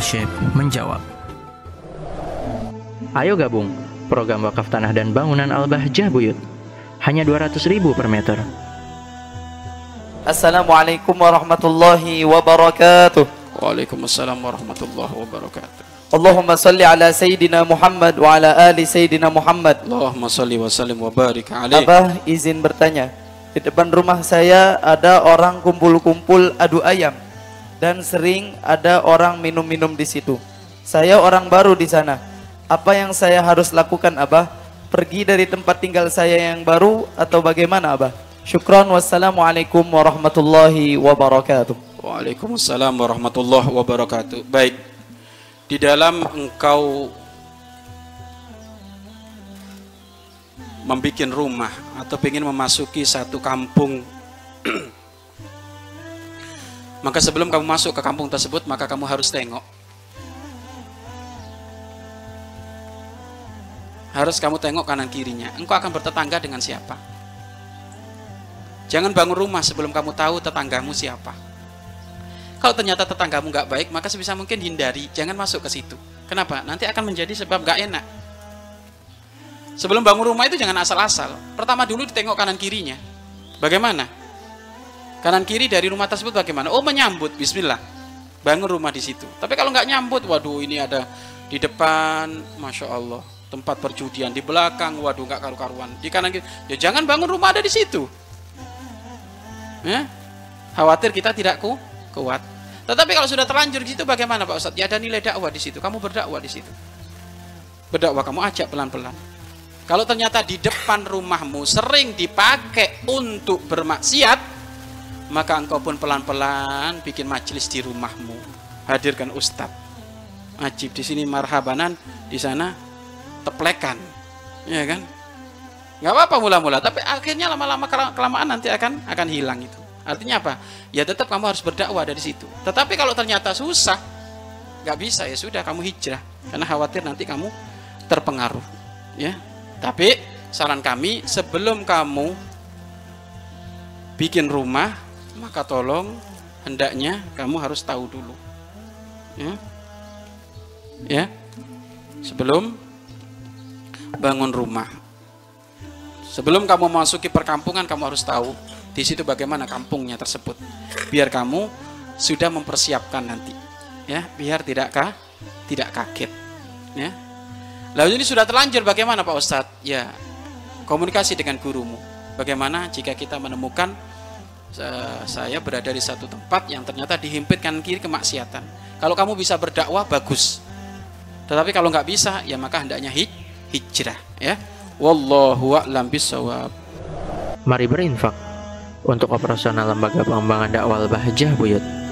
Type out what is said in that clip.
Syekh menjawab. Ayo gabung program wakaf tanah dan bangunan Al-Bahjah Buyut. Hanya 200 ribu per meter. Assalamualaikum warahmatullahi wabarakatuh. Waalaikumsalam warahmatullahi wabarakatuh. Allahumma salli ala Sayyidina Muhammad wa ala ali Sayyidina Muhammad. Allahumma salli wa sallim wa barik alaih. Abah izin bertanya. Di depan rumah saya ada orang kumpul-kumpul adu ayam dan sering ada orang minum-minum di situ. Saya orang baru di sana. Apa yang saya harus lakukan, Abah? Pergi dari tempat tinggal saya yang baru atau bagaimana, Abah? Syukran wassalamualaikum warahmatullahi wabarakatuh. Waalaikumsalam warahmatullahi wabarakatuh. Baik. Di dalam engkau membuat rumah atau ingin memasuki satu kampung maka sebelum kamu masuk ke kampung tersebut maka kamu harus tengok. Harus kamu tengok kanan kirinya. Engkau akan bertetangga dengan siapa? Jangan bangun rumah sebelum kamu tahu tetanggamu siapa. Kalau ternyata tetanggamu nggak baik maka sebisa mungkin hindari. Jangan masuk ke situ. Kenapa? Nanti akan menjadi sebab nggak enak. Sebelum bangun rumah itu jangan asal-asal. Pertama dulu ditengok kanan kirinya. Bagaimana? Kanan kiri dari rumah tersebut bagaimana? Oh menyambut, Bismillah. Bangun rumah di situ. Tapi kalau nggak nyambut, waduh ini ada di depan, masya Allah, tempat perjudian di belakang, waduh nggak karu-karuan. Di kanan kiri, ya jangan bangun rumah ada di situ. Ya, khawatir kita tidak ku, kuat. Tetapi kalau sudah terlanjur di situ bagaimana Pak Ustadz? Ya ada nilai dakwah di situ. Kamu berdakwah di situ. Berdakwah kamu ajak pelan-pelan kalau ternyata di depan rumahmu sering dipakai untuk bermaksiat, maka engkau pun pelan-pelan bikin majelis di rumahmu. Hadirkan ustadz. Ajib di sini marhabanan, di sana teplekan. Ya kan? Nggak apa-apa mula-mula, tapi akhirnya lama-lama kelamaan nanti akan akan hilang itu. Artinya apa? Ya tetap kamu harus berdakwah dari situ. Tetapi kalau ternyata susah, nggak bisa ya sudah kamu hijrah karena khawatir nanti kamu terpengaruh. Ya, tapi saran kami sebelum kamu bikin rumah, maka tolong hendaknya kamu harus tahu dulu. Ya. Ya. Sebelum bangun rumah. Sebelum kamu memasuki perkampungan kamu harus tahu di situ bagaimana kampungnya tersebut. Biar kamu sudah mempersiapkan nanti. Ya, biar tidak kah? Tidak kaget. Ya, Lalu ini sudah terlanjur bagaimana Pak Ustadz? Ya, komunikasi dengan gurumu. Bagaimana jika kita menemukan saya berada di satu tempat yang ternyata dihimpit kanan kiri kemaksiatan. Kalau kamu bisa berdakwah bagus. Tetapi kalau nggak bisa, ya maka hendaknya hij hijrah. Ya, wallahu a'lam bisawab. Mari berinfak untuk operasional lembaga pengembangan dakwah Bahjah Buyut.